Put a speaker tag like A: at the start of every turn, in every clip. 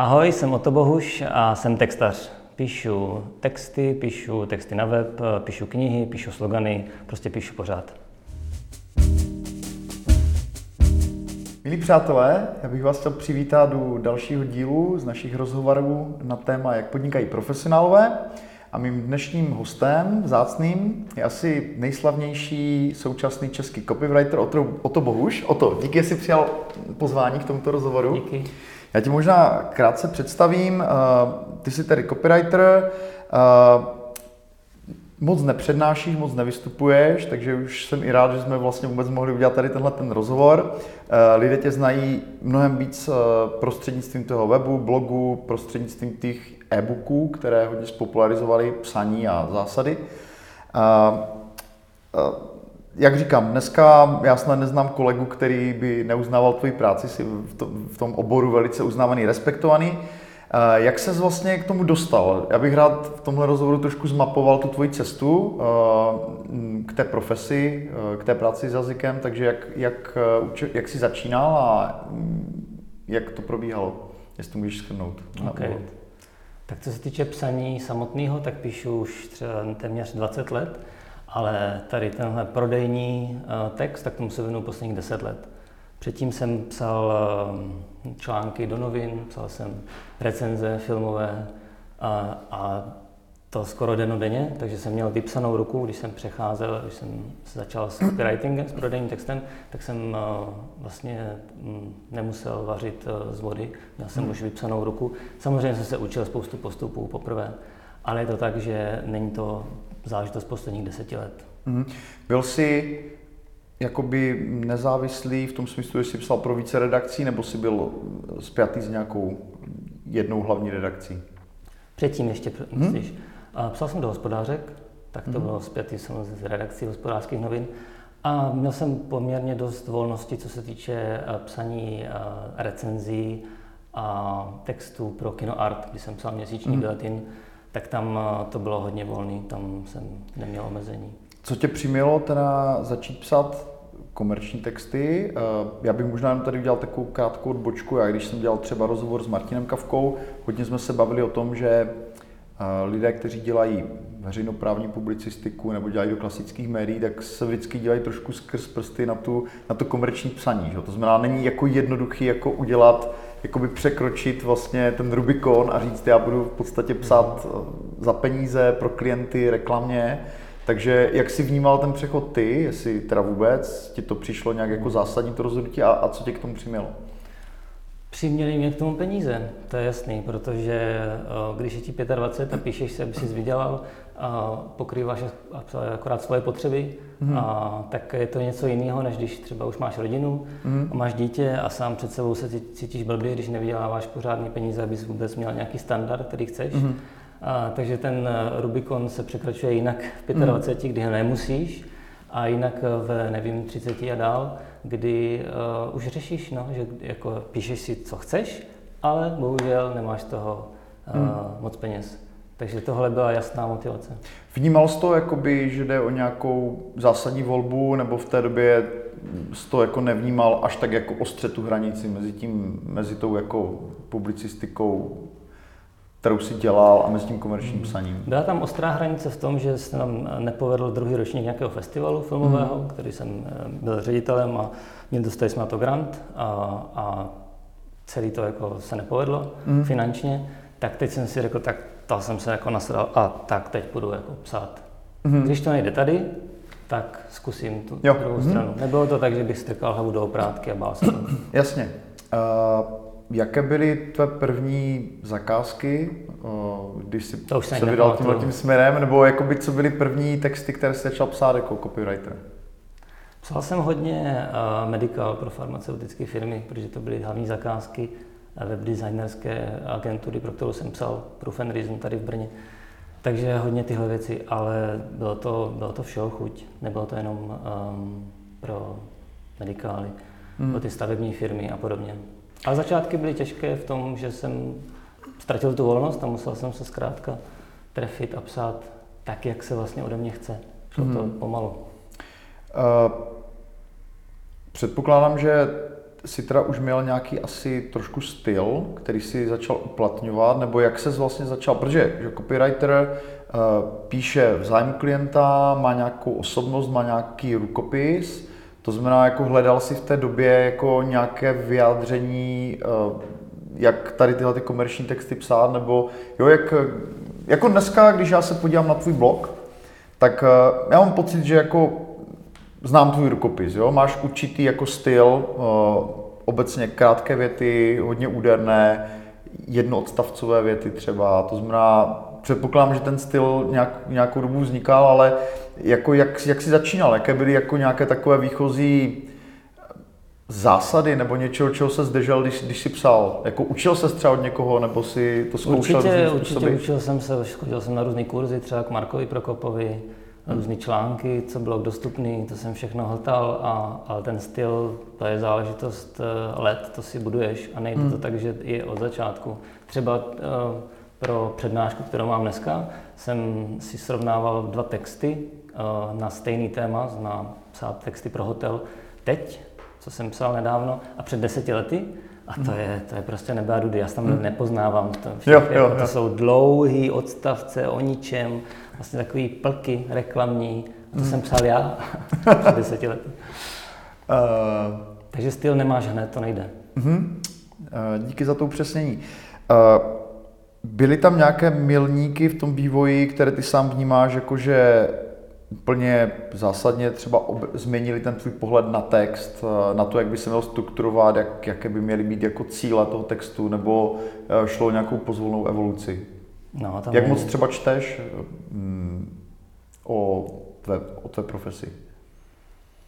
A: Ahoj, jsem Oto Bohuš a jsem textař. Píšu texty, píšu texty na web, píšu knihy, píšu slogany, prostě píšu pořád.
B: Milí přátelé, já bych vás chtěl přivítat u dalšího dílu z našich rozhovorů na téma, jak podnikají profesionálové. A mým dnešním hostem, zácným, je asi nejslavnější současný český copywriter Oto, Oto Bohuš. Oto, díky, že jsi přijal pozvání k tomuto rozhovoru.
A: Díky.
B: Já ti možná krátce představím. Ty jsi tedy copywriter, moc nepřednášíš, moc nevystupuješ, takže už jsem i rád, že jsme vlastně vůbec mohli udělat tady tenhle ten rozhovor. Lidé tě znají mnohem víc prostřednictvím toho webu, blogu, prostřednictvím těch e-booků, které hodně spopularizovaly psaní a zásady. Jak říkám, dneska já snad neznám kolegu, který by neuznával tvoji práci, jsi v tom oboru velice uznávaný, respektovaný. Jak se vlastně k tomu dostal? Já bych rád v tomhle rozhovoru trošku zmapoval tu tvoji cestu k té profesi, k té práci s jazykem, takže jak, jak, jak jsi začínal a jak to probíhalo? Jestli to můžeš shrnout.
A: Okay. Tak co se týče psaní samotného, tak píšu už třeba téměř 20 let, ale tady tenhle prodejní text, tak tomu se věnuju posledních 10 let. Předtím jsem psal články do novin, psal jsem recenze filmové a, a to skoro denně, takže jsem měl vypsanou ruku, když jsem přecházel, když jsem začal s copywritingem, s prodejním textem, tak jsem vlastně um, nemusel vařit z vody, měl jsem hmm. už vypsanou ruku. Samozřejmě jsem se učil spoustu postupů poprvé, ale je to tak, že není to záležitost posledních deseti let.
B: Hmm. Byl jsi jakoby nezávislý v tom smyslu, že jsi psal pro více redakcí, nebo jsi byl spjatý s nějakou jednou hlavní redakcí?
A: Předtím ještě, hmm? myslíš? Psal jsem do hospodářek, tak to hmm. bylo zpětý samozřejmě z redakcí hospodářských novin. A měl jsem poměrně dost volnosti, co se týče eh, psaní eh, recenzí a textů pro KinoArt, kdy jsem psal měsíční hmm. bulletin, tak tam eh, to bylo hodně volný, tam jsem neměl omezení.
B: Co tě přimělo teda začít psát komerční texty? Já bych možná tady udělal takovou krátkou odbočku. Já když jsem dělal třeba rozhovor s Martinem Kavkou, hodně jsme se bavili o tom, že lidé, kteří dělají veřejnoprávní publicistiku nebo dělají do klasických médií, tak se vždycky dělají trošku skrz prsty na, tu, na to komerční psaní. Že? To znamená, není jako jednoduchý jako udělat, jakoby překročit vlastně ten Rubikon a říct, já budu v podstatě psát eh, za peníze pro klienty reklamně. Takže jak jsi vnímal ten přechod ty, jestli teda vůbec ti to přišlo nějak jako zásadní to rozhodnutí a, a co tě k tomu přimělo?
A: Přiměli mě k tomu peníze, to je jasný, protože eh, když je ti 25 a píšeš se, aby jsi vydělal, a pokrýváš akorát svoje potřeby, mm. a tak je to něco jiného, než když třeba už máš rodinu, mm. a máš dítě a sám před sebou se cítíš blbě, když nevyděláváš pořádný peníze, abys vůbec měl nějaký standard, který chceš. Mm. A, takže ten eh, Rubikon se překračuje jinak v 25, mm. kdy ho nemusíš, a jinak v, nevím, 30 a dál, kdy uh, už řešíš, no, že jako píšeš si, co chceš, ale bohužel nemáš toho uh, hmm. moc peněz. Takže tohle byla jasná motivace.
B: Vnímal jsi to, jakoby, že jde o nějakou zásadní volbu, nebo v té době jsi to jako nevnímal až tak jako ostře tu hranici mezi, tím, mezi tou jako publicistikou kterou si dělal a mezi tím komerčním psaním?
A: Byla tam ostrá hranice v tom, že se nám nepovedl druhý ročník nějakého festivalu filmového, mm. který jsem eh, byl ředitelem a měl dostali jsme na to grant a, a celý to jako se nepovedlo mm. finančně, tak teď jsem si řekl, tak to jsem se jako nasadal a tak teď budu jako psát. Mm. Když to nejde tady, tak zkusím tu jo. druhou mm. stranu. Nebylo to tak, že bych strkal hlavu do oprátky a bál se
B: Jasně. Uh... Jaké byly tvé první zakázky, když jsi to se vydal tímhle tím směrem, nebo jakoby, co byly první texty, které jsi začal psát jako copywriter?
A: Psal jsem hodně uh, medical pro farmaceutické firmy, protože to byly hlavní zakázky webdesignerské agentury, pro kterou jsem psal pro Fenrism tady v Brně. Takže hodně tyhle věci, ale bylo to, bylo to všeho chuť. Nebylo to jenom um, pro medikály, hmm. pro ty stavební firmy a podobně. Ale začátky byly těžké v tom, že jsem ztratil tu volnost a musel jsem se zkrátka trefit a psát tak, jak se vlastně ode mě chce. Šlo hmm. to pomalu. Uh,
B: předpokládám, že si teda už měl nějaký asi trošku styl, který si začal uplatňovat, nebo jak se vlastně začal, protože že copywriter uh, píše v zájmu klienta, má nějakou osobnost, má nějaký rukopis, to znamená, jako hledal si v té době jako nějaké vyjádření, uh, jak tady tyhle ty komerční texty psát, nebo jo, jak, jako dneska, když já se podívám na tvůj blog, tak uh, já mám pocit, že jako znám tvůj rukopis, jo? máš určitý jako styl, uh, obecně krátké věty, hodně úderné, jednoodstavcové věty třeba, to znamená, předpokládám, že ten styl nějak, nějakou dobu vznikal, ale jako jak, jak jsi začínal, jaké byly jako nějaké takové výchozí zásady nebo něčeho, čeho se zdržel, když, když jsi psal? Jako učil se třeba od někoho, nebo si to zkoušel?
A: Určitě, určitě učil jsem se, chodil jsem na různé kurzy, třeba k Markovi Prokopovi, různé články, co bylo dostupné, to jsem všechno hltal, a, ale ten styl, to je záležitost eh, let, to si buduješ a nejde hmm. to tak, že je od začátku. Třeba uh, pro přednášku, kterou mám dneska, jsem si srovnával dva texty uh, na stejný téma, na psát texty pro hotel teď, co jsem psal nedávno, a před deseti lety. A to hmm. je, to je prostě nebe a dudy, já tam hmm. nepoznávám. To, všech, jo, jo, jako, to jo. jsou dlouhý odstavce o ničem, vlastně takový plky reklamní. A to hmm. jsem psal já před deseti lety. Uh, Takže styl nemáš hned, to nejde. Uh-huh.
B: Uh, díky za to upřesnění. Uh, byly tam nějaké milníky v tom vývoji, které ty sám vnímáš, jakože úplně zásadně třeba ob- změnili ten tvůj pohled na text, uh, na to, jak by se měl strukturovat, jak, jaké by měly být jako cíle toho textu, nebo uh, šlo o nějakou pozvolnou evoluci? No, tam Jak je... moc třeba čteš mm, o, tvé, o tvé profesi?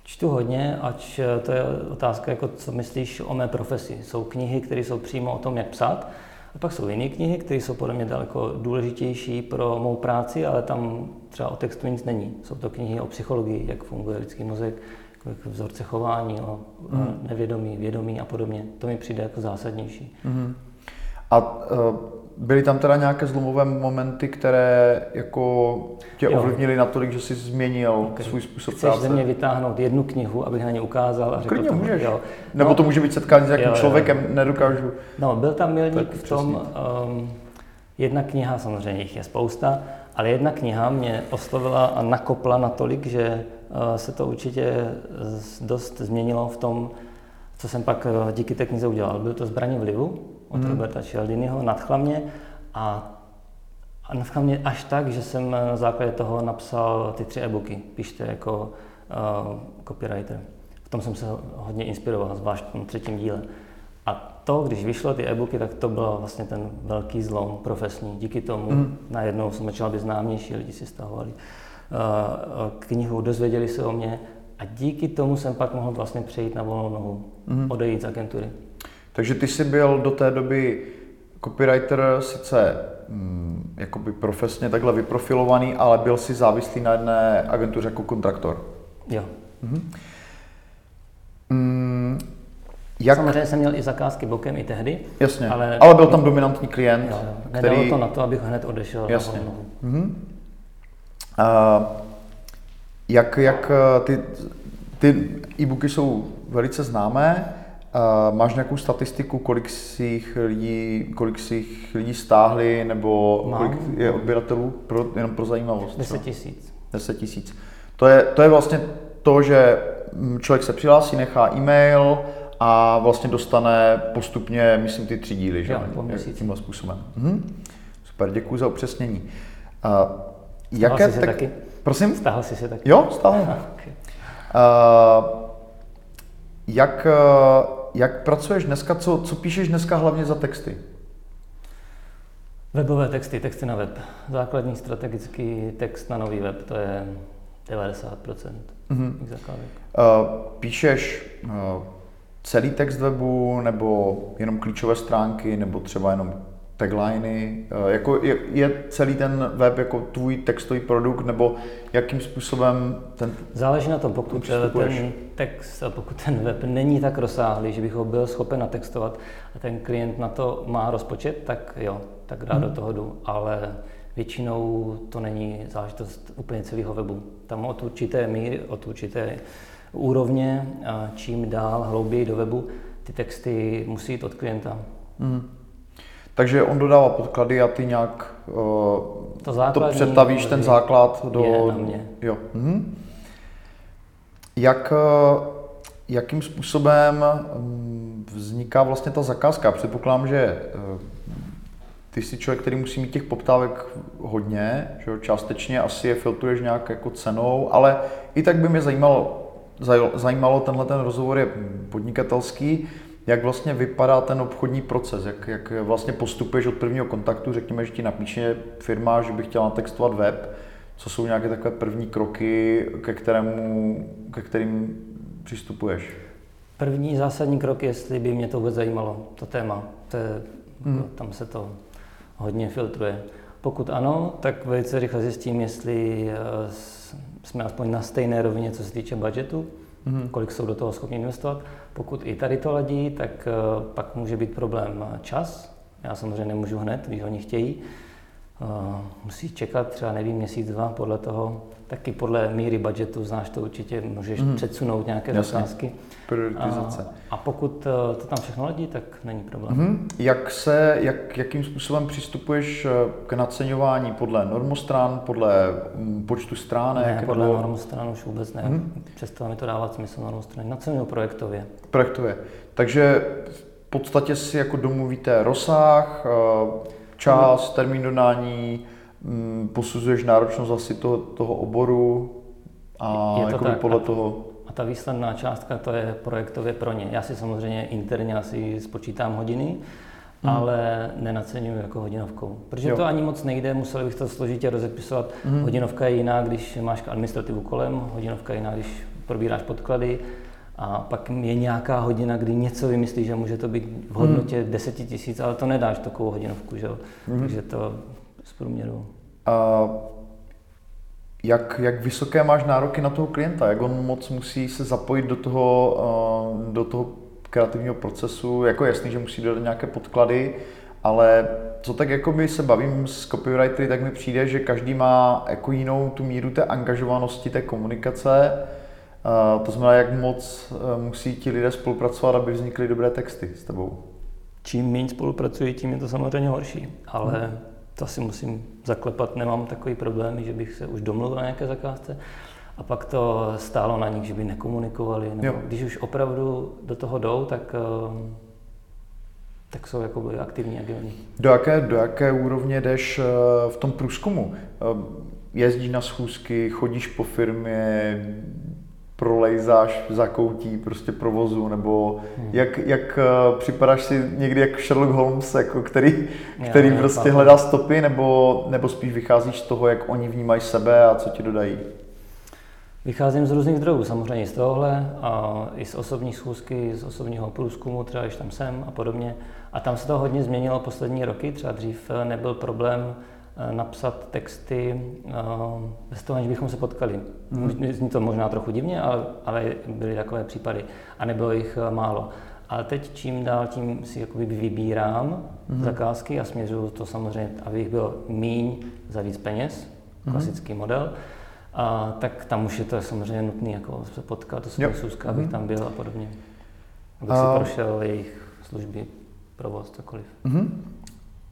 A: Čtu hodně, ač eh, to je otázka, jako co myslíš o mé profesi. Jsou knihy, které jsou přímo o tom, jak psát, a pak jsou jiné knihy, které jsou podle mě daleko důležitější pro mou práci, ale tam třeba o textu nic není. Jsou to knihy o psychologii, jak funguje lidský mozek, jako vzorce chování, o mm. nevědomí, vědomí a podobně. To mi přijde jako zásadnější. Mm.
B: A uh byly tam teda nějaké zlomové momenty, které jako tě jo. ovlivnily natolik, že jsi změnil okay. svůj způsob
A: Chceš práce? ze mě vytáhnout jednu knihu, abych na ně ukázal a řekl
B: Klidně můžeš. Jo. Nebo no, to může být setkání s nějakým jo, člověkem, jo. nedokážu.
A: No, byl tam milník v tom, um, jedna kniha, samozřejmě jich je spousta, ale jedna kniha mě oslovila a nakopla natolik, že uh, se to určitě dost změnilo v tom, co jsem pak uh, díky té knize udělal. Byl to Zbraní vlivu, od hmm. Roberta Cialdiniho, nadchla mě a, a nadchla mě až tak, že jsem na základě toho napsal ty tři e-booky, píšte jako uh, copywriter. V tom jsem se hodně inspiroval, zvlášť v tom třetím díle. A to, když vyšlo ty e-booky, tak to byl vlastně ten velký zlom profesní. Díky tomu mm. najednou jsem začal být známější, lidi si stahovali uh, knihu, dozvěděli se o mě a díky tomu jsem pak mohl vlastně přejít na volnou nohu, mm. odejít z agentury.
B: Takže ty jsi byl do té doby copywriter sice mm, jakoby profesně takhle vyprofilovaný, ale byl si závislý na jedné agentuře jako kontraktor.
A: Jo. Mhm. Mm, jak... Samozřejmě jsem měl i zakázky bokem i tehdy.
B: Jasně, ale, ale byl tam dominantní klient, jo, jo.
A: Nedalo který... to na to, abych hned odešel Jasně. na mm
B: Uh, jak, jak ty, ty e-booky jsou velice známé, Uh, máš nějakou statistiku, kolik si jich lidí, kolik si jich lidí stáhli, nebo Mám. kolik je odběratelů, pro, jenom pro zajímavost?
A: 10 tisíc.
B: 10 tisíc. To je, to je vlastně to, že člověk se přihlásí, nechá e-mail a vlastně dostane postupně, myslím, ty tři díly, že? Jo, Tímhle způsobem. Mhm. Super, děkuji za upřesnění.
A: Uh, jaké se taky?
B: Prosím?
A: Stáhl jsi se taky?
B: Jo, stáhl. okay. uh, jak, uh, jak pracuješ dneska, co, co píšeš dneska hlavně za texty?
A: Webové texty, texty na web. Základní strategický text na nový web, to je 90% mm-hmm. zakázek.
B: Uh, píšeš uh, celý text webu, nebo jenom klíčové stránky, nebo třeba jenom tagliny, eh, jako je, je celý ten web jako tvůj textový produkt, nebo jakým způsobem ten
A: Záleží na tom, pokud ten text, pokud ten web není tak rozsáhlý, že bych ho byl schopen natextovat a ten klient na to má rozpočet, tak jo, tak rád hmm. do toho jdu, ale většinou to není záležitost úplně celého webu. Tam od určité míry, od určité úrovně, a čím dál hlouběji do webu, ty texty musí jít od klienta. Mm.
B: Takže on dodává podklady a ty nějak uh, to, to přetavíš ten základ do...
A: Je na mě.
B: Jo. Mm. Jak, uh, jakým způsobem mm, vzniká vlastně ta zakázka? Předpokládám, že uh, ty jsi člověk, který musí mít těch poptávek hodně, že jo? částečně asi je filtruješ nějak jako cenou, ale i tak by mě zajímalo, zajímalo tenhle ten rozhovor je podnikatelský, jak vlastně vypadá ten obchodní proces, jak, jak vlastně postupuješ od prvního kontaktu, řekněme, že ti napíše firma, že by chtěla natextovat web, co jsou nějaké takové první kroky, ke, kterému, ke kterým přistupuješ?
A: První zásadní krok, jestli by mě to vůbec zajímalo, to téma. To je, hmm. Tam se to hodně filtruje. Pokud ano, tak velice rychle zjistím, jestli eh, jsme aspoň na stejné rovině, co se týče budgetu, mm-hmm. kolik jsou do toho schopni investovat. Pokud i tady to ladí, tak uh, pak může být problém čas. Já samozřejmě nemůžu hned, když oni chtějí. Musí čekat třeba, nevím, měsíc, dva, podle toho, taky podle míry budgetu, znáš to určitě, můžeš mm. předsunout nějaké Jasně. zakázky.
B: Prioritizace.
A: A, a pokud uh, to tam všechno ladí, tak není problém. Mm.
B: Jak se, jak, jakým způsobem přistupuješ k naceňování podle normostran, podle mm, počtu stránek?
A: Ne, podle nebo... normostran už vůbec ne. Mm. Přestalo mi to dávat smysl normostrany. Naceňuju projektově.
B: Projektově. Takže v podstatě si jako domluvíte rozsah, čas, termín dodání, mm, posuzuješ náročnost asi toho, toho oboru a je to tak, podle a, toho...
A: A ta výsledná částka, to je projektově pro ně. Já si samozřejmě interně asi spočítám hodiny, hmm. ale nenaceňuji jako hodinovkou. Protože jo. to ani moc nejde, museli bych to složitě rozepisovat. Hmm. Hodinovka je jiná, když máš administrativu kolem, hodinovka je jiná, když probíráš podklady. A pak je nějaká hodina, kdy něco vymyslíš, že může to být v hodnotě hmm. 10 tisíc, ale to nedáš takovou hodinovku, že? Hmm. takže to z průměru. A
B: jak, jak vysoké máš nároky na toho klienta? Jak on moc musí se zapojit do toho, do toho kreativního procesu? Jako jasný, že musí dodat nějaké podklady, ale co tak jako by se bavím s copywritery, tak mi přijde, že každý má jako jinou tu míru té angažovanosti, té komunikace. To znamená, jak moc musí ti lidé spolupracovat, aby vznikly dobré texty s tebou.
A: Čím méně spolupracují, tím je to samozřejmě horší, ale hmm to si musím zaklepat, nemám takový problém, že bych se už domluvil na nějaké zakázce. A pak to stálo na nich, že by nekomunikovali. Nebo když už opravdu do toho jdou, tak, ehm, tak jsou jako aktivní, agilní.
B: Do jaké, do jaké úrovně jdeš eh, v tom průzkumu? Jezdíš na schůzky, chodíš po firmě, prolejzáš v zakoutí prostě provozu, nebo hmm. jak, jak uh, připadáš si někdy jak Sherlock Holmes, jako který, který já, prostě já, hledá stopy, nebo, nebo spíš vycházíš z toho, jak oni vnímají sebe a co ti dodají?
A: Vycházím z různých zdrojů, samozřejmě z tohohle, a i z osobní schůzky, z osobního průzkumu, třeba když tam jsem a podobně. A tam se to hodně změnilo poslední roky, třeba dřív eh, nebyl problém Eh, napsat texty eh, bez toho, aniž bychom se potkali. Hmm. Zní to možná trochu divně, ale, ale byly takové případy a nebylo jich eh, málo. Ale teď čím dál tím si jakoby vybírám hmm. zakázky a směřuju to samozřejmě, aby jich bylo míň za víc peněz, hmm. klasický model. A, tak tam už je to samozřejmě nutné jako se potkat, to jsou schůzka, abych hmm. tam byl a podobně. Abych a... si prošel jejich služby, provoz, cokoliv. Hmm.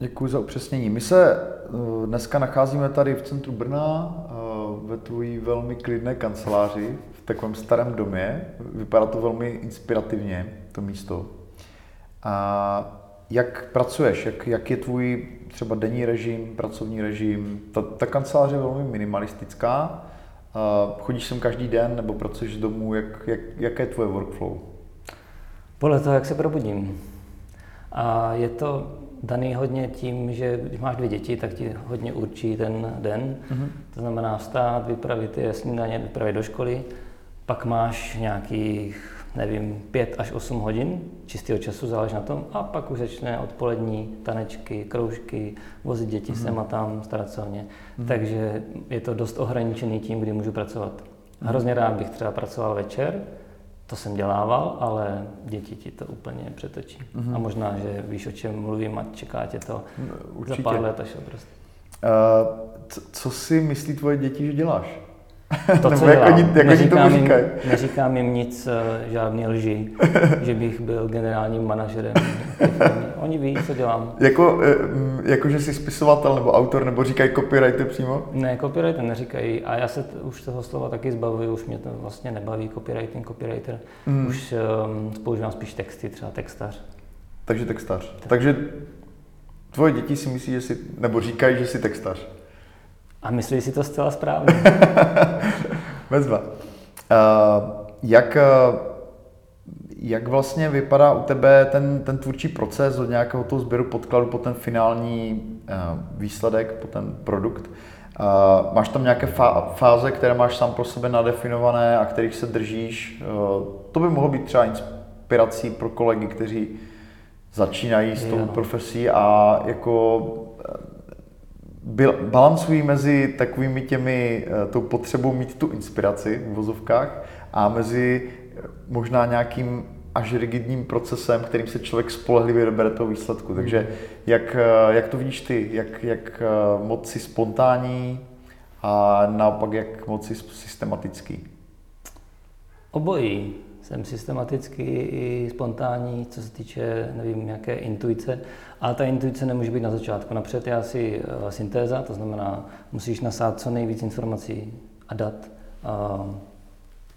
B: Děkuji za upřesnění. My se eh, dneska nacházíme tady v centru Brna eh, ve tvojí velmi klidné kanceláři, v takovém starém domě. Vypadá to velmi inspirativně, to místo. A jak pracuješ? Jak, jak je tvůj třeba denní režim, pracovní režim? Ta, ta kancelář je velmi minimalistická. Chodíš sem každý den nebo pracuješ z domu? Jak, jak, jaké je tvoje workflow?
A: Podle toho, jak se probudím. A je to daný hodně tím, že když máš dvě děti, tak ti hodně určí ten den. Mm-hmm. To znamená vstát, vypravit je snídaně, vypravit do školy, pak máš nějakých, nevím, pět až osm hodin čistého času, záleží na tom, a pak už začne odpolední tanečky, kroužky, vozit děti mm-hmm. sem a tam, starat se o ně. Mm-hmm. Takže je to dost ohraničený tím, kdy můžu pracovat. Hrozně rád bych třeba pracoval večer, to jsem dělával, ale děti ti to úplně přetočí. Mm-hmm. A možná, že víš, o čem mluvím a čeká tě to Určitě. za pár let až prostě.
B: Uh, co, co si myslí tvoje děti, že děláš?
A: to, co
B: jako
A: dělám,
B: ni- jako ti tomu
A: neříkám, jim,
B: říkají.
A: neříkám jim nic, eh, žádný lži, že bych byl generálním manažerem. Oni ví, co dělám.
B: Jako, eh, mm, jako, že jsi spisovatel nebo autor, nebo říkají copyrighty přímo?
A: Ne, copywriter neříkají a já se t- už toho slova taky zbavuji, už mě to vlastně nebaví, copywriting, copywriter.
B: Mm.
A: Už um, používám spíš texty, třeba textař.
B: Takže textař. Takže tvoje děti si myslí, že jsi, nebo říkají, že jsi textař.
A: A myslí si to zcela správně.
B: Bezva. Uh, jak, uh, jak vlastně vypadá u tebe ten, ten tvůrčí proces od nějakého toho sběru podkladu po ten finální uh, výsledek, po ten produkt? Uh, máš tam nějaké fáze, které máš sám pro sebe nadefinované a kterých se držíš? Uh, to by mohlo být třeba inspirací pro kolegy, kteří začínají s tou
A: Jo.
B: profesí a jako balancují mezi takovými těmi, eh, tou potřebou mít tu inspiraci v vozovkách a mezi eh, možná nějakým až rigidním procesem, kterým se člověk spolehlivě dobere toho výsledku. Takže jak, eh, jak to vidíš ty? Jak, jak eh, moc si spontánní a naopak jak moc si systematický?
A: Obojí. Jsem systematický i spontánní, co se týče, nevím, nějaké intuice, ale ta intuice nemůže být na začátku. Napřed je asi uh, syntéza, to znamená, musíš nasát co nejvíc informací a dat,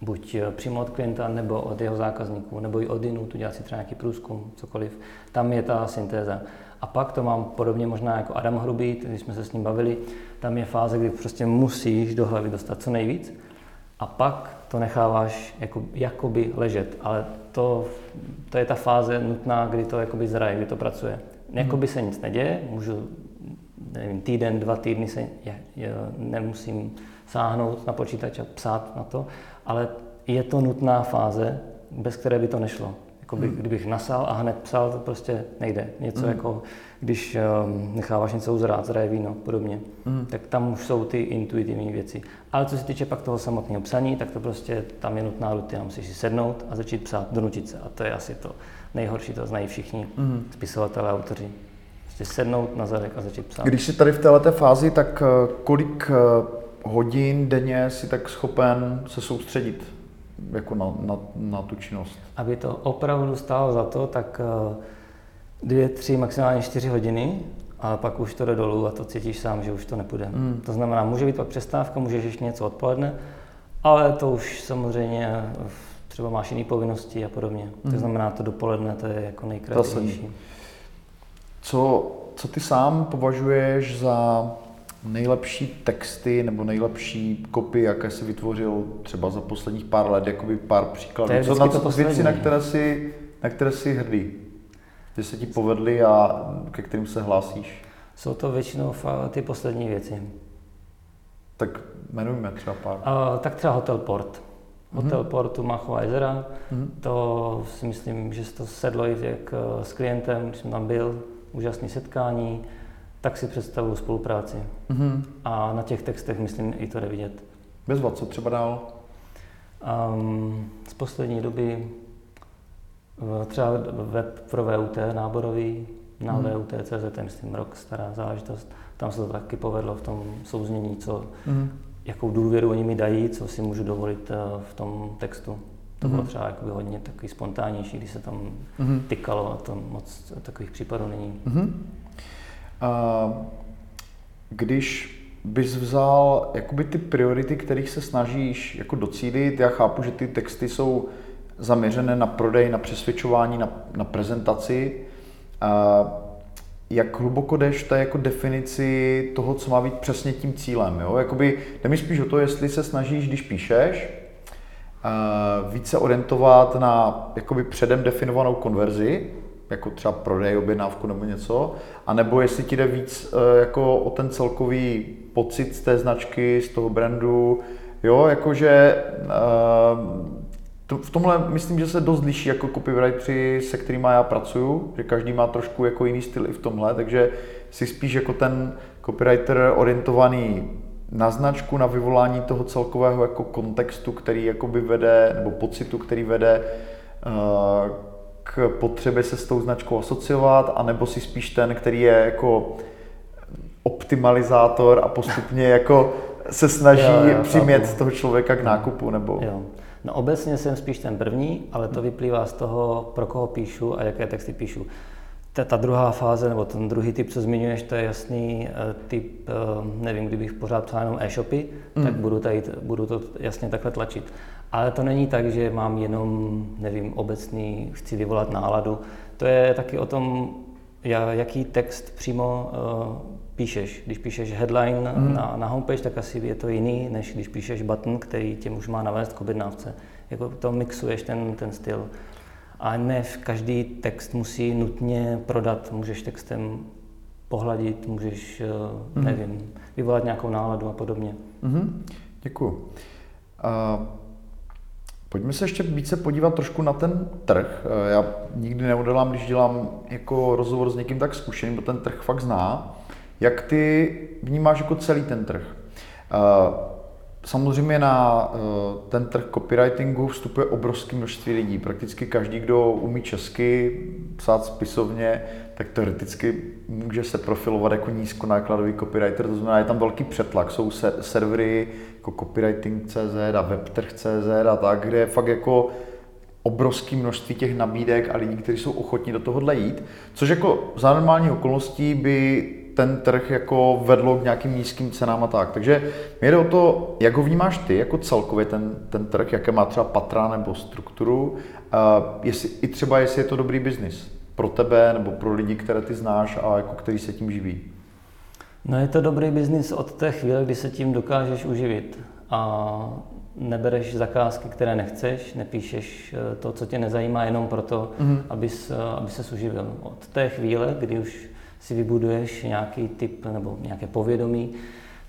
A: buď eh, přímo od klienta, nebo od jeho zákazníků, nebo i od jinů, tu dělat si třeba nějaký průzkum, cokoliv. Tam je ta syntéza. A pak to mám podobně možná jako Adam Hrubý, když jsme se s ním bavili, tam je fáze, kdy prostě musíš do hlavy dostat co nejvíc a pak to necháváš jako, jakoby ležet, ale to, to je ta fáze nutná, kdy to jakoby zraje, kdy to pracuje. Jakoby se nic neděje, můžu nevím, týden, dva týdny se je, je, nemusím sáhnout na počítač a psát na to, ale je to nutná fáze, bez které by to nešlo. Jakoby,
B: Hmm.
A: Kdybych nasál a hned psal, to prostě nejde. Něco
B: Hmm.
A: jako, když um, necháváš něco uzrát, zraje víno, podobně,
B: Hmm.
A: tak tam už jsou ty intuitivní věci. Ale co se týče pak toho samotného psaní, tak to prostě tam je nutná rutina. Musíš si sednout a začít psát, donutit se. A to je asi to nejhorší, to znají všichni
B: Mhm.
A: spisovatelé, autoři. Prostě sednout na zadek a začít psát.
B: Když jsi tady v této fázi, tak eh, kolik eh, hodin denně si tak schopen se soustředit jako na, na, na tu činnost?
A: Aby to opravdu stálo za to, tak eh, dvě, tři, maximálně čtyři hodiny, ale pak už to jde dolů a to cítíš sám, že už to nepůjde.
B: Mm.
A: To znamená, může být pak přestávka, můžeš ještě něco odpoledne, ale to už samozřejmě eh, třeba máš jiné povinnosti a podobně.
B: Mm.
A: To znamená, to dopoledne to je jako nejkreativnější.
B: Co, co ty sám považuješ za nejlepší texty nebo nejlepší kopy, jaké jsi vytvořil třeba za posledních pár let, jakoby pár příkladů?
A: To je
B: co na
A: to
B: věci, na které, jsi, na které jsi hrdý? Že se ti povedly a ke kterým se hlásíš?
A: Jsou to většinou ty poslední věci.
B: Tak jmenujme třeba pár.
A: A, tak třeba Hotel Port.
B: Mhm.
A: Hotel Port u Machová jezera,
B: Mhm.
A: to si myslím, že se to sedlo i jak eh, s klientem, když jsem tam byl, úžasné setkání, tak si představuju spolupráci.
B: Mhm.
A: A na těch textech, myslím, i to jde vidět.
B: Bezva, co třeba dál?
A: Um, z poslední doby třeba web pro VUT náborový, na hmm. VUT.cz, to je myslím rok stará záležitost. Tam se to taky povedlo v tom souznění, co,
B: Mhm.
A: jakou důvěru oni mi dají, co si můžu dovolit eh, v tom textu. To bylo
B: Mhm.
A: třeba jakoby hodně takový spontánnější, když se tam
B: Mhm.
A: tykalo a to moc takových případů není.
B: Mhm. A když bys vzal jakoby ty priority, kterých se snažíš jako docílit, já chápu, že ty texty jsou zaměřené na prodej, na přesvědčování, na, na prezentaci. A jak hluboko jdeš v té jako definici toho, co má být přesně tím cílem. Jo? Jakoby, jde mi spíš o to, jestli se snažíš, když píšeš, a více orientovat na jakoby předem definovanou konverzi, jako třeba prodej, objednávku nebo něco, anebo jestli ti jde víc eh, jako o ten celkový pocit z té značky, z toho brandu, jo, jakože eh, to, v tomhle myslím, že se dost liší jako copywriteri, se kterými já pracuju, že každý má trošku jako jiný styl i v tomhle, takže si spíš jako ten copywriter orientovaný na značku, na vyvolání toho celkového jako kontextu, který jakoby vede, nebo pocitu, který vede uh, k potřebě se s tou značkou asociovat, anebo si spíš ten, který je jako optimalizátor a postupně jako se snaží jo, jo, přimět chápu. toho člověka k nákupu, nebo...
A: Jo. No obecně jsem spíš ten první, ale to vyplývá z toho, pro koho píšu a jaké texty píšu. Ta, ta druhá fáze, nebo ten druhý typ, co zmiňuješ, to je jasný uh, typ, uh, nevím, kdybych pořád psal jenom e-shopy, mm. tak budu, tady, budu to jasně takhle tlačit. Ale to není tak, že mám jenom, nevím, obecný, chci vyvolat náladu. To je taky o tom, jaký text přímo uh, píšeš. Když píšeš headline mm. na, na homepage, tak asi je to jiný, než když píšeš button, který tě už má navést k objednávce. Jako to mixuješ ten, ten styl. A ne každý text musí nutně prodat. Můžeš textem pohladit, můžeš, mm. nevím, vyvolat nějakou náladu a podobně.
B: Mm. Děkuju. Uh... Pojďme se ještě více podívat trošku na ten trh. Já nikdy neudělám, když dělám jako rozhovor s někým tak zkušeným, kdo ten trh fakt zná. Jak ty vnímáš jako celý ten trh? Eh, samozřejmě na eh, ten trh copywritingu vstupuje obrovské množství lidí. Prakticky každý, kdo umí česky, psát spisovně, tak teoreticky může se profilovat jako nízkonákladový copywriter. To znamená, je tam velký přetlak. Jsou se, servery jako copywriting.cz a webtrh.cz a tak, kde je fakt jako obrovské množství těch nabídek a lidí, kteří jsou ochotní do tohohle jít, což jako za normální okolností by ten trh jako vedlo k nějakým nízkým cenám a tak. Takže mě jde o to, jak ho vnímáš ty jako celkově ten, ten trh, jaké má třeba patra nebo strukturu, a jestli, i třeba jestli je to dobrý biznis pro tebe nebo pro lidi, které ty znáš a jako který se tím živí.
A: No je to dobrý biznis od té chvíle, kdy se tím dokážeš uživit a nebereš zakázky, které nechceš, nepíšeš eh, to, co tě nezajímá, jenom proto, mm-hmm. abys, eh, aby se uživil. Od té chvíle, kdy už si vybuduješ nějaký typ nebo nějaké povědomí,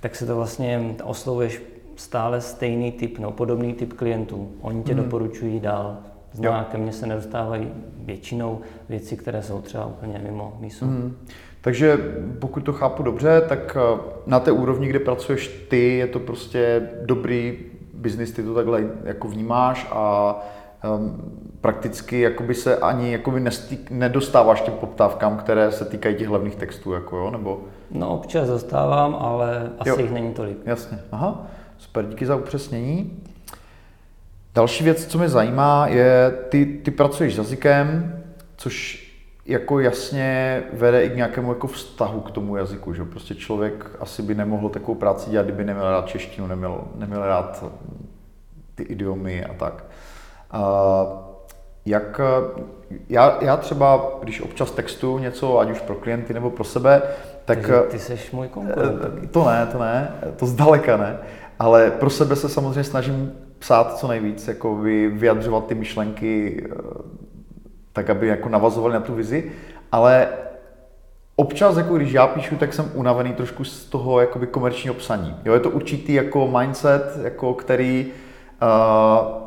A: tak se to vlastně oslovuješ stále stejný typ nebo podobný typ klientů. Oni tě mm. doporučují dál. Zná, ke mně se nedostávají většinou věci, které jsou třeba úplně mimo mísu. Mm.
B: Takže pokud to chápu dobře, tak eh, na té úrovni, kde pracuješ ty, je to prostě dobrý biznis, ty to takhle jako vnímáš a um, prakticky jakoby se ani jakoby nestýk, nedostáváš těm poptávkám, které se týkají těch hlavních textů, jako jo, nebo?
A: No občas dostávám, ale asi jo. jich není tolik.
B: Jasně, aha, super, díky za upřesnění. Další věc, co mě zajímá, je, ty, ty pracuješ s jazykem, což jako jasně vede i k nějakému jako vztahu k tomu jazyku, že prostě člověk asi by nemohl takovou práci dělat, kdyby neměl rád češtinu, neměl, neměl rád ty idiomy a tak. Uh, jak já, já třeba, když občas textuju něco, ať už pro klienty nebo pro sebe, tak...
A: Takže ty jsi můj konkurent.
B: Eh, to ne, to ne, to zdaleka ne, ale pro sebe se samozřejmě snažím psát co nejvíc, jako vyjadřovat ty myšlenky eh, tak, aby jako navazovali na tu vizi, ale občas, jako když já píšu, tak jsem unavený trošku z toho jakoby komerčního psaní. Jo, je to určitý jako mindset, jako který uh,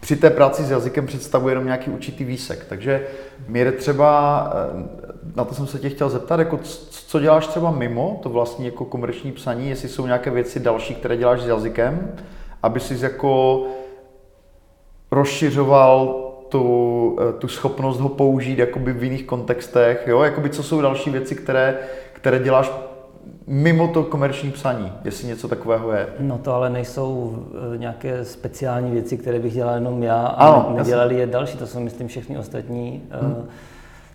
B: při té práci s jazykem představuje jenom nějaký určitý výsek. Takže mě jde třeba, eh, na to jsem se tě chtěl zeptat, jako co děláš třeba mimo to vlastní jako komerční psaní, jestli jsou nějaké věci další, které děláš s jazykem, aby jsi jako rozšiřoval tu, eh, tu schopnost ho použít jakoby v jiných kontextech, jo? Jakoby co jsou další věci, které, které děláš mimo to komerční psaní, jestli něco takového je.
A: No to ale nejsou eh, nějaké speciální věci, které bych dělal jenom já a ano, nedělali jasný. je další, to jsou myslím všechny ostatní eh, hmm.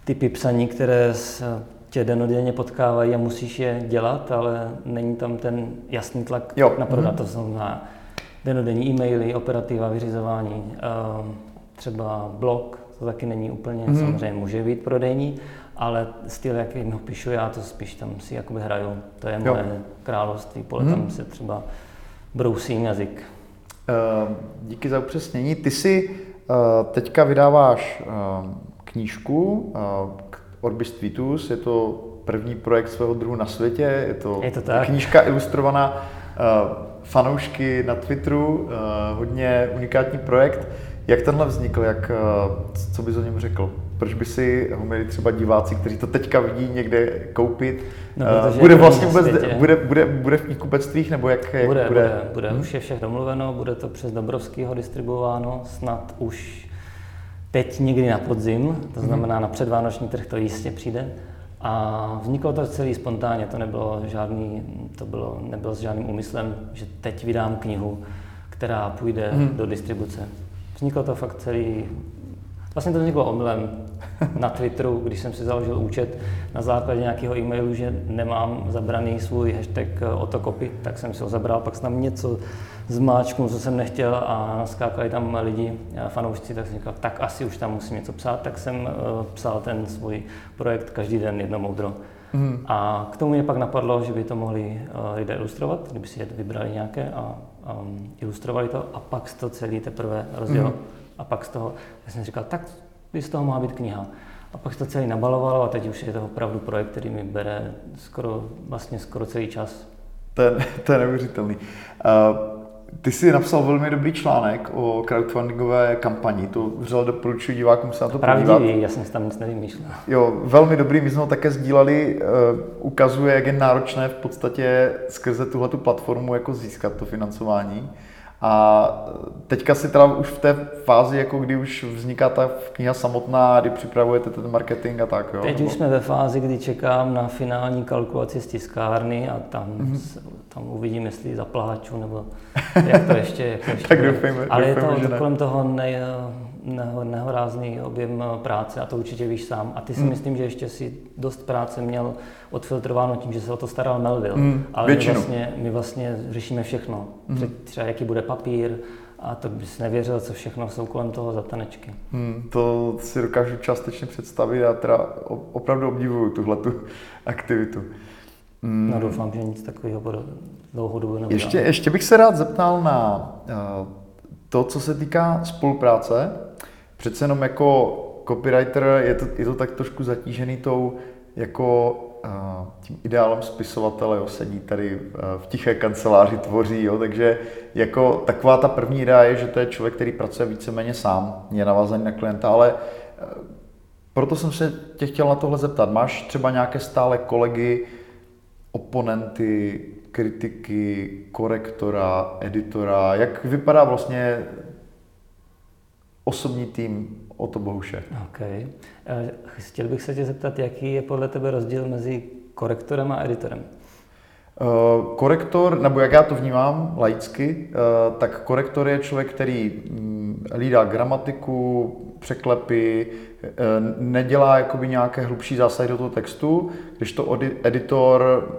A: typy psaní, které tě denodenně potkávají a musíš je dělat, ale není tam ten jasný tlak jo. na prodat, hmm. to znamená denodenní e-maily, operativa, vyřizování, eh, třeba blog, to taky není úplně, hmm. samozřejmě může být prodejní, ale styl, jakým ho píšu já, to spíš tam si jakoby hraju. To je moje jo. království, podle hmm. tam se třeba brousím jazyk.
B: Uh, díky za upřesnění. Ty si uh, teďka vydáváš uh, knížku uh, Orbis Tweetus, je to první projekt svého druhu na světě, je to,
A: je to tak.
B: knížka ilustrovaná fanoušky na Twitteru, hodně unikátní projekt. Jak tenhle vznikl, jak, co bys o něm řekl? proč by si ho měli třeba diváci, kteří to teďka vidí někde koupit? No, uh, bude vlastně vůbec, bude, bude, bude v knihkupectvích, nebo jak, jak
A: bude? Bude, bude, bude. Hmm? už je vše domluveno, bude to přes Dobrovského distribuováno, snad už teď někdy na podzim, to mhm. znamená na předvánoční trh to jistě přijde. A vzniklo to celý spontánně, to nebylo žádný, to bylo, nebylo s žádným úmyslem, že teď vydám knihu, která půjde hmm. do distribuce. Vzniklo to fakt celý, vlastně to vzniklo omylem na Twitteru, když jsem si založil účet na základě nějakého e-mailu, že nemám zabraný svůj hashtag otokopy, tak jsem si ho zabral, pak jsem tam něco zmáčknul, co jsem nechtěl a naskákali tam lidi, fanoušci, tak jsem říkal, tak asi už tam musím něco psát, tak jsem uh, psal ten svůj projekt každý den jedno moudro. Mm. A k tomu mě pak napadlo, že by to mohli uh, lidé ilustrovat, kdyby si je vybrali nějaké a um, ilustrovali to a pak to celý teprve rozdělo. Mm. A pak z toho, já jsem říkal, tak by z toho mohla být kniha. A pak se to celý nabalovalo a teď už je to opravdu projekt, který mi bere skoro, vlastně skoro celý čas.
B: To je, to je neuvěřitelný. Uh, ty jsi napsal velmi dobrý článek o crowdfundingové kampani, to vřele doporučuji divákům se na to
A: Pravdivý,
B: podívat.
A: já jsem si tam nic nevymýšlel.
B: Jo, velmi dobrý, my jsme ho také sdíleli, uh, ukazuje, jak je náročné v podstatě skrze tuhle platformu jako získat to financování. A teďka si teda už v té fázi, jako kdy už vzniká ta kniha samotná, kdy připravujete ten marketing a tak, jo?
A: Teď už jsme ve fázi, kdy čekám na finální kalkulaci z tiskárny a tam, mm-hmm. Tam uvidím, jestli zapláču, nebo jak to ještě, jak to ještě
B: Tak doufejme,
A: Ale
B: doufejme,
A: je to kolem toho ne, nehorázný objem práce a to určitě víš sám. A ty si hmm. myslím, že ještě si dost práce měl odfiltrováno tím, že se o to staral Melville. Hmm. Ale my vlastně, my vlastně řešíme všechno. Hmm. Třeba jaký bude papír, a to bys nevěřil, co všechno jsou kolem toho zatanečky.
B: Hmm, to si dokážu částečně představit a teda opravdu obdivuju tuhle tu aktivitu.
A: Hmm. No doufám, že nic takového bude dlouhou dobu nebude.
B: Ještě, ještě bych se rád zeptal na uh, to, co se týká spolupráce přece jenom jako copywriter je to, je to tak trošku zatížený tou jako uh, tím ideálem spisovatele, jo, sedí tady uh, v tiché kanceláři, tvoří, jo, takže jako taková ta první idea je, že to je člověk, který pracuje víceméně sám, je navazaný na klienta, ale proto jsem se tě chtěl na tohle zeptat. Máš třeba nějaké stále kolegy, oponenty, kritiky, korektora, editora, jak vypadá vlastně osobní tým o to Bohuše.
A: OK. Eh, chtěl bych se tě zeptat, jaký je podle tebe rozdíl mezi korektorem a editorem?
B: Uh, korektor, nebo jak já to vnímám laicky, uh, tak korektor je člověk, který um, hlídá gramatiku, překlepy, uh, nedělá jakoby nějaké hlubší zásahy do toho textu, když to editor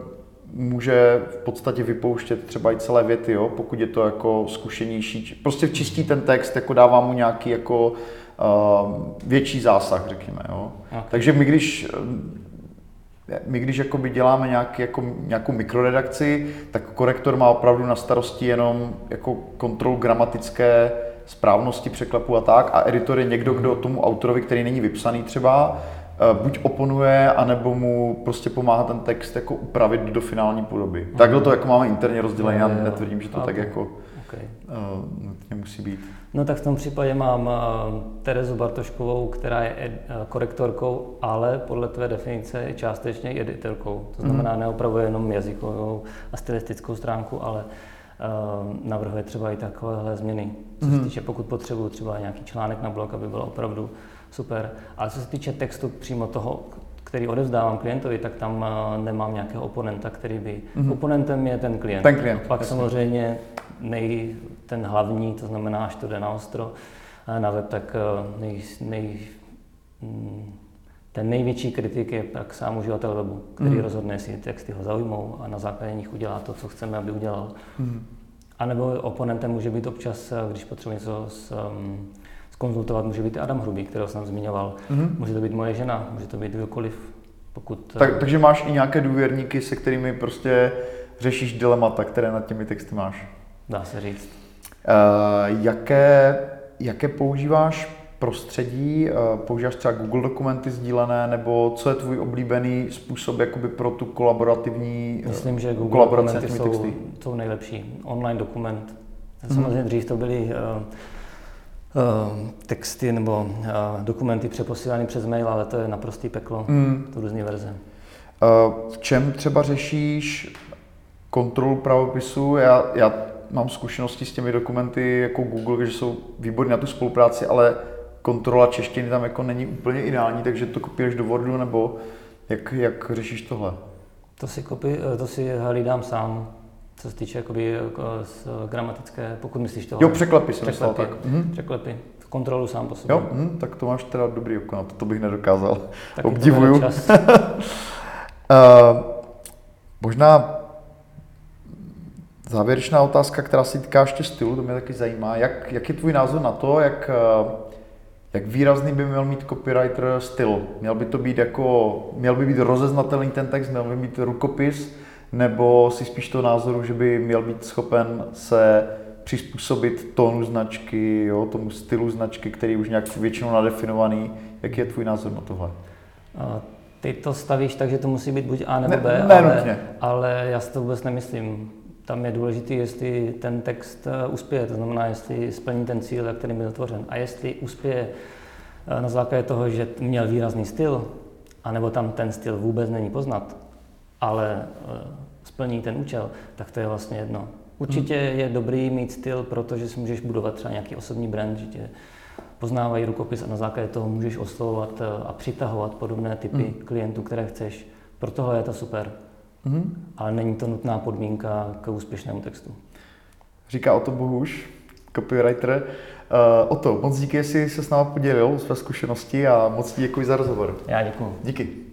B: může v podstatě vypouštět třeba i celé věty, jo, pokud je to jako zkušenější. Prostě čistí ten text, jako dává mu nějaký jako uh, větší zásah, řekněme. Jo. Okay. Takže my když my když jakoby děláme nějaký, jako, nějakou mikroredakci, tak korektor má opravdu na starosti jenom jako kontrolu gramatické správnosti překlepu a tak a editor je někdo, kdo tomu autorovi, který není vypsaný třeba, Eh, buď oponuje, anebo mu prostě pomáhá ten text jako upravit do finální podoby. Takhle to jako máme interně rozdělené, já netvrdím, že to tak jako okay. uh, nutně musí být.
A: No tak v tom případě mám uh, Terezu Bartoškovou, která je ed, uh, korektorkou, ale podle tvé definice je částečně i editorkou. To znamená, mm. neopravuje jenom jazykovou a stylistickou stránku, ale uh, navrhuje třeba i takovéhle změny. Co mm. se mhm. týče, pokud potřebuju třeba nějaký článek na blog, aby byl opravdu super. Ale co se týče textu přímo toho, který odevzdávám klientovi, tak tam eh, nemám nějakého oponenta, který by... Mm-hmm. Oponentem je ten klient.
B: Ten klient.
A: Pak jasný. samozřejmě nej, ten hlavní, to znamená, až to jde na ostro eh, na web, tak eh, nej, nej, mm, ten největší kritik je pak sám uživatel webu, který mm. rozhodne, jestli texty ho zaujmou a na základě nich udělá to, co chceme, aby udělal. Mm. A nebo oponentem může být občas, když potřebuje něco s, um, skonzultovat může být Adam Hrubý, kterého jsem zmiňoval. Mm-hmm. Může to být moje žena, může to být kdokoliv. Pokud,
B: tak, takže máš i nějaké důvěrníky, se kterými prostě řešíš dilemata, které nad těmi texty máš.
A: Dá se říct.
B: Uh, jaké, jaké používáš prostředí? Uh, používáš třeba Google dokumenty sdílené, nebo co je tvůj oblíbený způsob jakoby pro tu kolaborativní
A: Myslím, že Google dokumenty jsou, jsou nejlepší. Online dokument. Mhm. Samozřejmě hmm. dřív to byly uh, Eh, texty nebo eh, dokumenty přeposílány přes mail, ale to je naprostý peklo, mm. to různé verze.
B: Eh, v čem třeba řešíš kontrolu pravopisu? Já, já mám zkušenosti s těmi dokumenty jako Google, že jsou výborní na tu spolupráci, ale kontrola češtiny tam jako není úplně ideální, takže to kopíruješ do Wordu nebo Jak, jak řešíš tohle?
A: To si, kopy, to si hlídám sám, co se týče jakoby, jako z gramatické, pokud myslíš toho.
B: Jo, překlepy jsem
A: překlepy,
B: myslel, tak. Mhm.
A: překlepy. Kontrolu sám po sobě.
B: Jo, hm, tak to máš teda dobrý oko, na to, to bych nedokázal.
A: Taky
B: Obdivuju. Uh, možná závěrečná otázka, která se týká ještě stylu, to mě taky zajímá. Jak, jak je tvůj názor na to, jak, eh, jak výrazný by měl mít copywriter styl? Měl by to být jako, měl by být rozeznatelný ten text, měl by mít rukopis, nebo si spíš toho názoru, že by měl být schopen se přizpůsobit tónu značky, jo, tomu stylu značky, který už nějak většinou nadefinovaný. Jaký je tvůj názor na tohle?
A: A Ty to stavíš tak, že to musí být buď A nebo
B: Ne-
A: B,
B: ne
A: ale,
B: nutně.
A: ale já si to vůbec nemyslím. Tam je důležité, jestli ten text eh, uspěje, to znamená, jestli splní ten cíl, který byl vytvořen. A jestli uspěje eh, na základě toho, že měl výrazný styl, anebo tam ten styl vůbec není poznat, ale eh, splní ten účel, tak to je vlastně jedno. Určitě je dobrý mít styl, protože si můžeš budovat třeba nějaký osobní brand, že tě poznávají rukopis a na základě toho můžeš oslovovat a přitahovat podobné typy
B: Hmm.
A: klientů, které chceš. Pro tohle je to super,
B: Mhm.
A: ale není to nutná podmínka k úspěšnému textu.
B: Říká o to Bohuš, copywriter. Uh, o to, moc díky, jestli se s náma podělil o své zkušenosti a moc ti děkuji za rozhovor.
A: Já děkuji.
B: Díky.